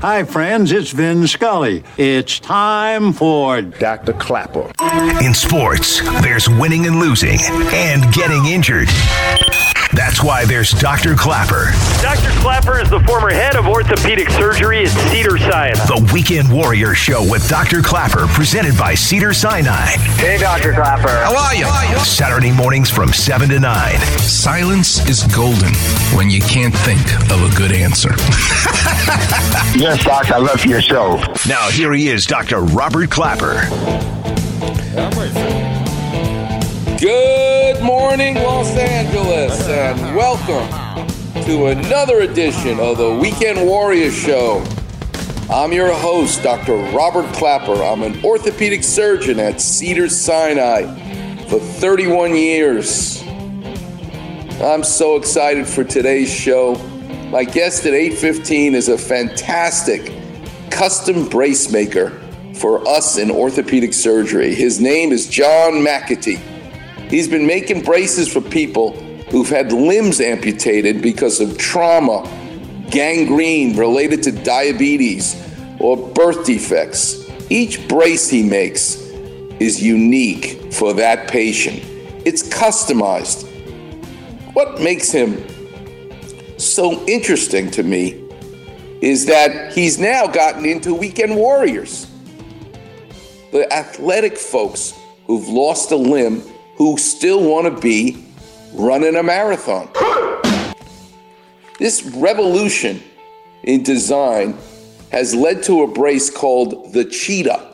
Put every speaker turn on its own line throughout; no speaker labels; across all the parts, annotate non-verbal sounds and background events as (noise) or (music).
Hi, friends, it's Vin Scully. It's time for
Dr. Clapper.
In sports, there's winning and losing and getting injured. That's why there's Dr. Clapper.
Dr. Clapper is the former head of orthopedic surgery at Cedar Sinai.
The Weekend Warrior Show with Dr. Clapper, presented by Cedar Sinai.
Hey, Dr. Clapper.
How are you? Saturday mornings from 7 to 9.
Silence is golden when you can't think of a good answer. (laughs)
yes, Doc, I love your show.
Now, here he is, Dr. Robert Clapper.
Good morning, Los Angeles, and welcome to another edition of the Weekend Warrior Show. I'm your host, Dr. Robert Clapper. I'm an orthopedic surgeon at Cedar Sinai for 31 years. I'm so excited for today's show. My guest at 8:15 is a fantastic custom brace maker for us in orthopedic surgery. His name is John McAtee. He's been making braces for people who've had limbs amputated because of trauma, gangrene related to diabetes, or birth defects. Each brace he makes is unique for that patient. It's customized. What makes him so interesting to me is that he's now gotten into weekend warriors. The athletic folks who've lost a limb who still want to be running a marathon. This revolution in design has led to a brace called the Cheetah.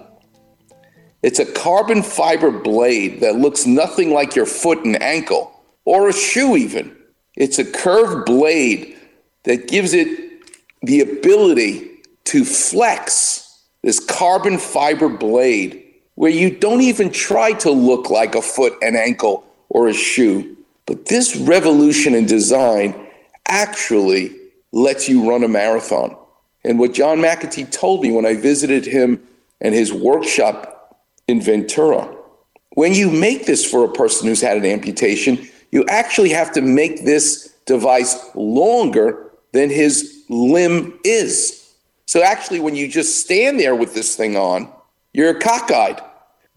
It's a carbon fiber blade that looks nothing like your foot and ankle, or a shoe, even. It's a curved blade that gives it the ability to flex this carbon fiber blade where you don't even try to look like a foot and ankle or a shoe. But this revolution in design actually lets you run a marathon. And what John McAtee told me when I visited him and his workshop in Ventura, when you make this for a person who's had an amputation, you actually have to make this device longer than his limb is. So actually, when you just stand there with this thing on, you're cockeyed.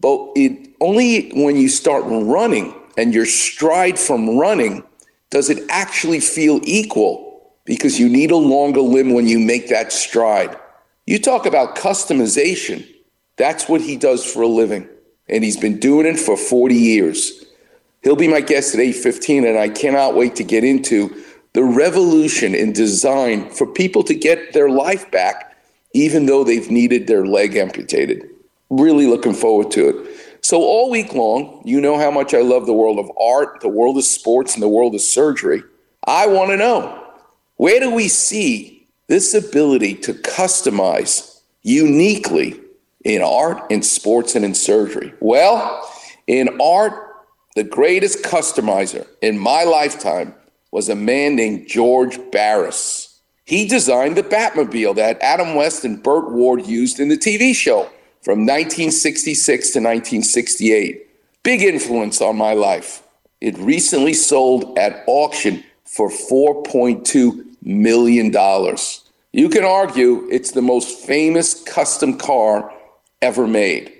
But it only when you start running and your stride from running does it actually feel equal because you need a longer limb when you make that stride. You talk about customization. That's what he does for a living. And he's been doing it for 40 years. He'll be my guest at 8:15 and I cannot wait to get into the revolution in design for people to get their life back even though they've needed their leg amputated. Really looking forward to it. So, all week long, you know how much I love the world of art, the world of sports, and the world of surgery. I want to know where do we see this ability to customize uniquely in art, in sports, and in surgery? Well, in art, the greatest customizer in my lifetime was a man named George Barris. He designed the Batmobile that Adam West and Burt Ward used in the TV show from 1966 to 1968. Big influence on my life. It recently sold at auction for $4.2 million. You can argue it's the most famous custom car ever made.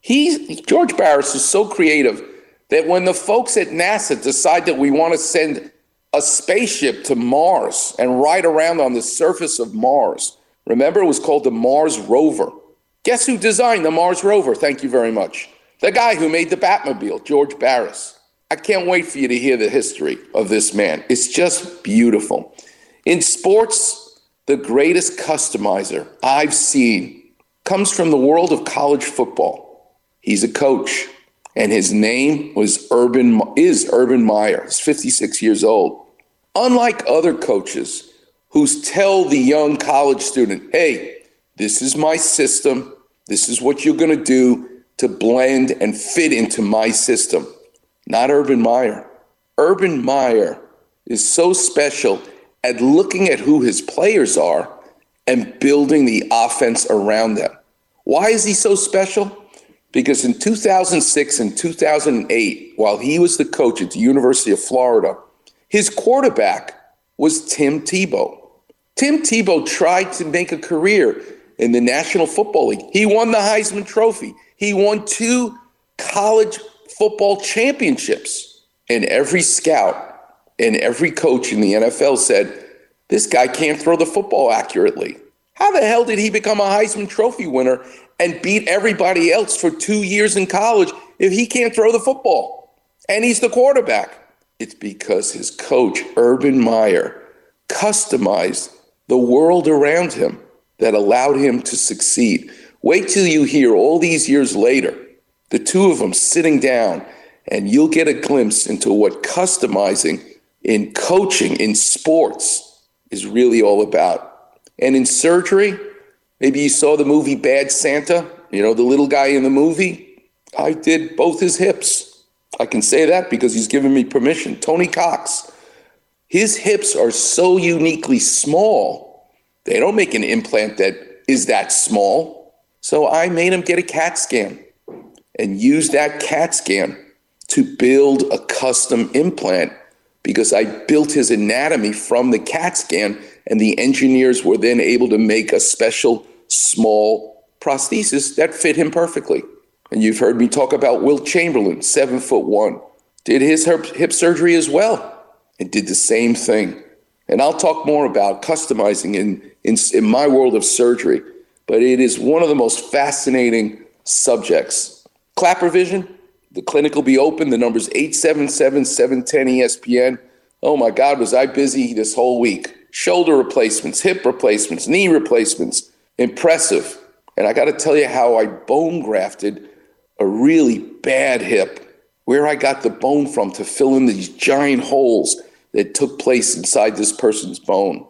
He, George Barris is so creative that when the folks at NASA decide that we want to send a spaceship to Mars and ride around on the surface of Mars, remember it was called the Mars Rover. Guess who designed the Mars rover? Thank you very much. The guy who made the Batmobile, George Barris. I can't wait for you to hear the history of this man. It's just beautiful. In sports, the greatest customizer I've seen comes from the world of college football. He's a coach, and his name was Urban is Urban Meyer. He's 56 years old. Unlike other coaches who tell the young college student, "Hey, this is my system. This is what you're going to do to blend and fit into my system. Not Urban Meyer. Urban Meyer is so special at looking at who his players are and building the offense around them. Why is he so special? Because in 2006 and 2008, while he was the coach at the University of Florida, his quarterback was Tim Tebow. Tim Tebow tried to make a career in the National Football League. He won the Heisman Trophy. He won two college football championships. And every scout and every coach in the NFL said, this guy can't throw the football accurately. How the hell did he become a Heisman Trophy winner and beat everybody else for two years in college if he can't throw the football? And he's the quarterback. It's because his coach, Urban Meyer, customized the world around him that allowed him to succeed. Wait till you hear all these years later, the two of them sitting down, and you'll get a glimpse into what customizing in coaching, in sports, is really all about. And in surgery, maybe you saw the movie Bad Santa, you know, the little guy in the movie. I did both his hips. I can say that because he's given me permission. Tony Cox, his hips are so uniquely small, they don't make an implant that is that small. So I made him get a CAT scan and use that CAT scan to build a custom implant because I built his anatomy from the CAT scan, and the engineers were then able to make a special small prosthesis that fit him perfectly. And you've heard me talk about Wilt Chamberlain, seven foot one, did his hip surgery as well, and did the same thing. And I'll talk more about customizing in, in, in my world of surgery, but it is one of the most fascinating subjects. Clapper Vision, the clinic will be open. The number's 877 710 ESPN. Oh my God, was I busy this whole week? Shoulder replacements, hip replacements, knee replacements. Impressive. And I got to tell you how I bone grafted a really bad hip, where I got the bone from to fill in these giant holes that took place inside this person's bone.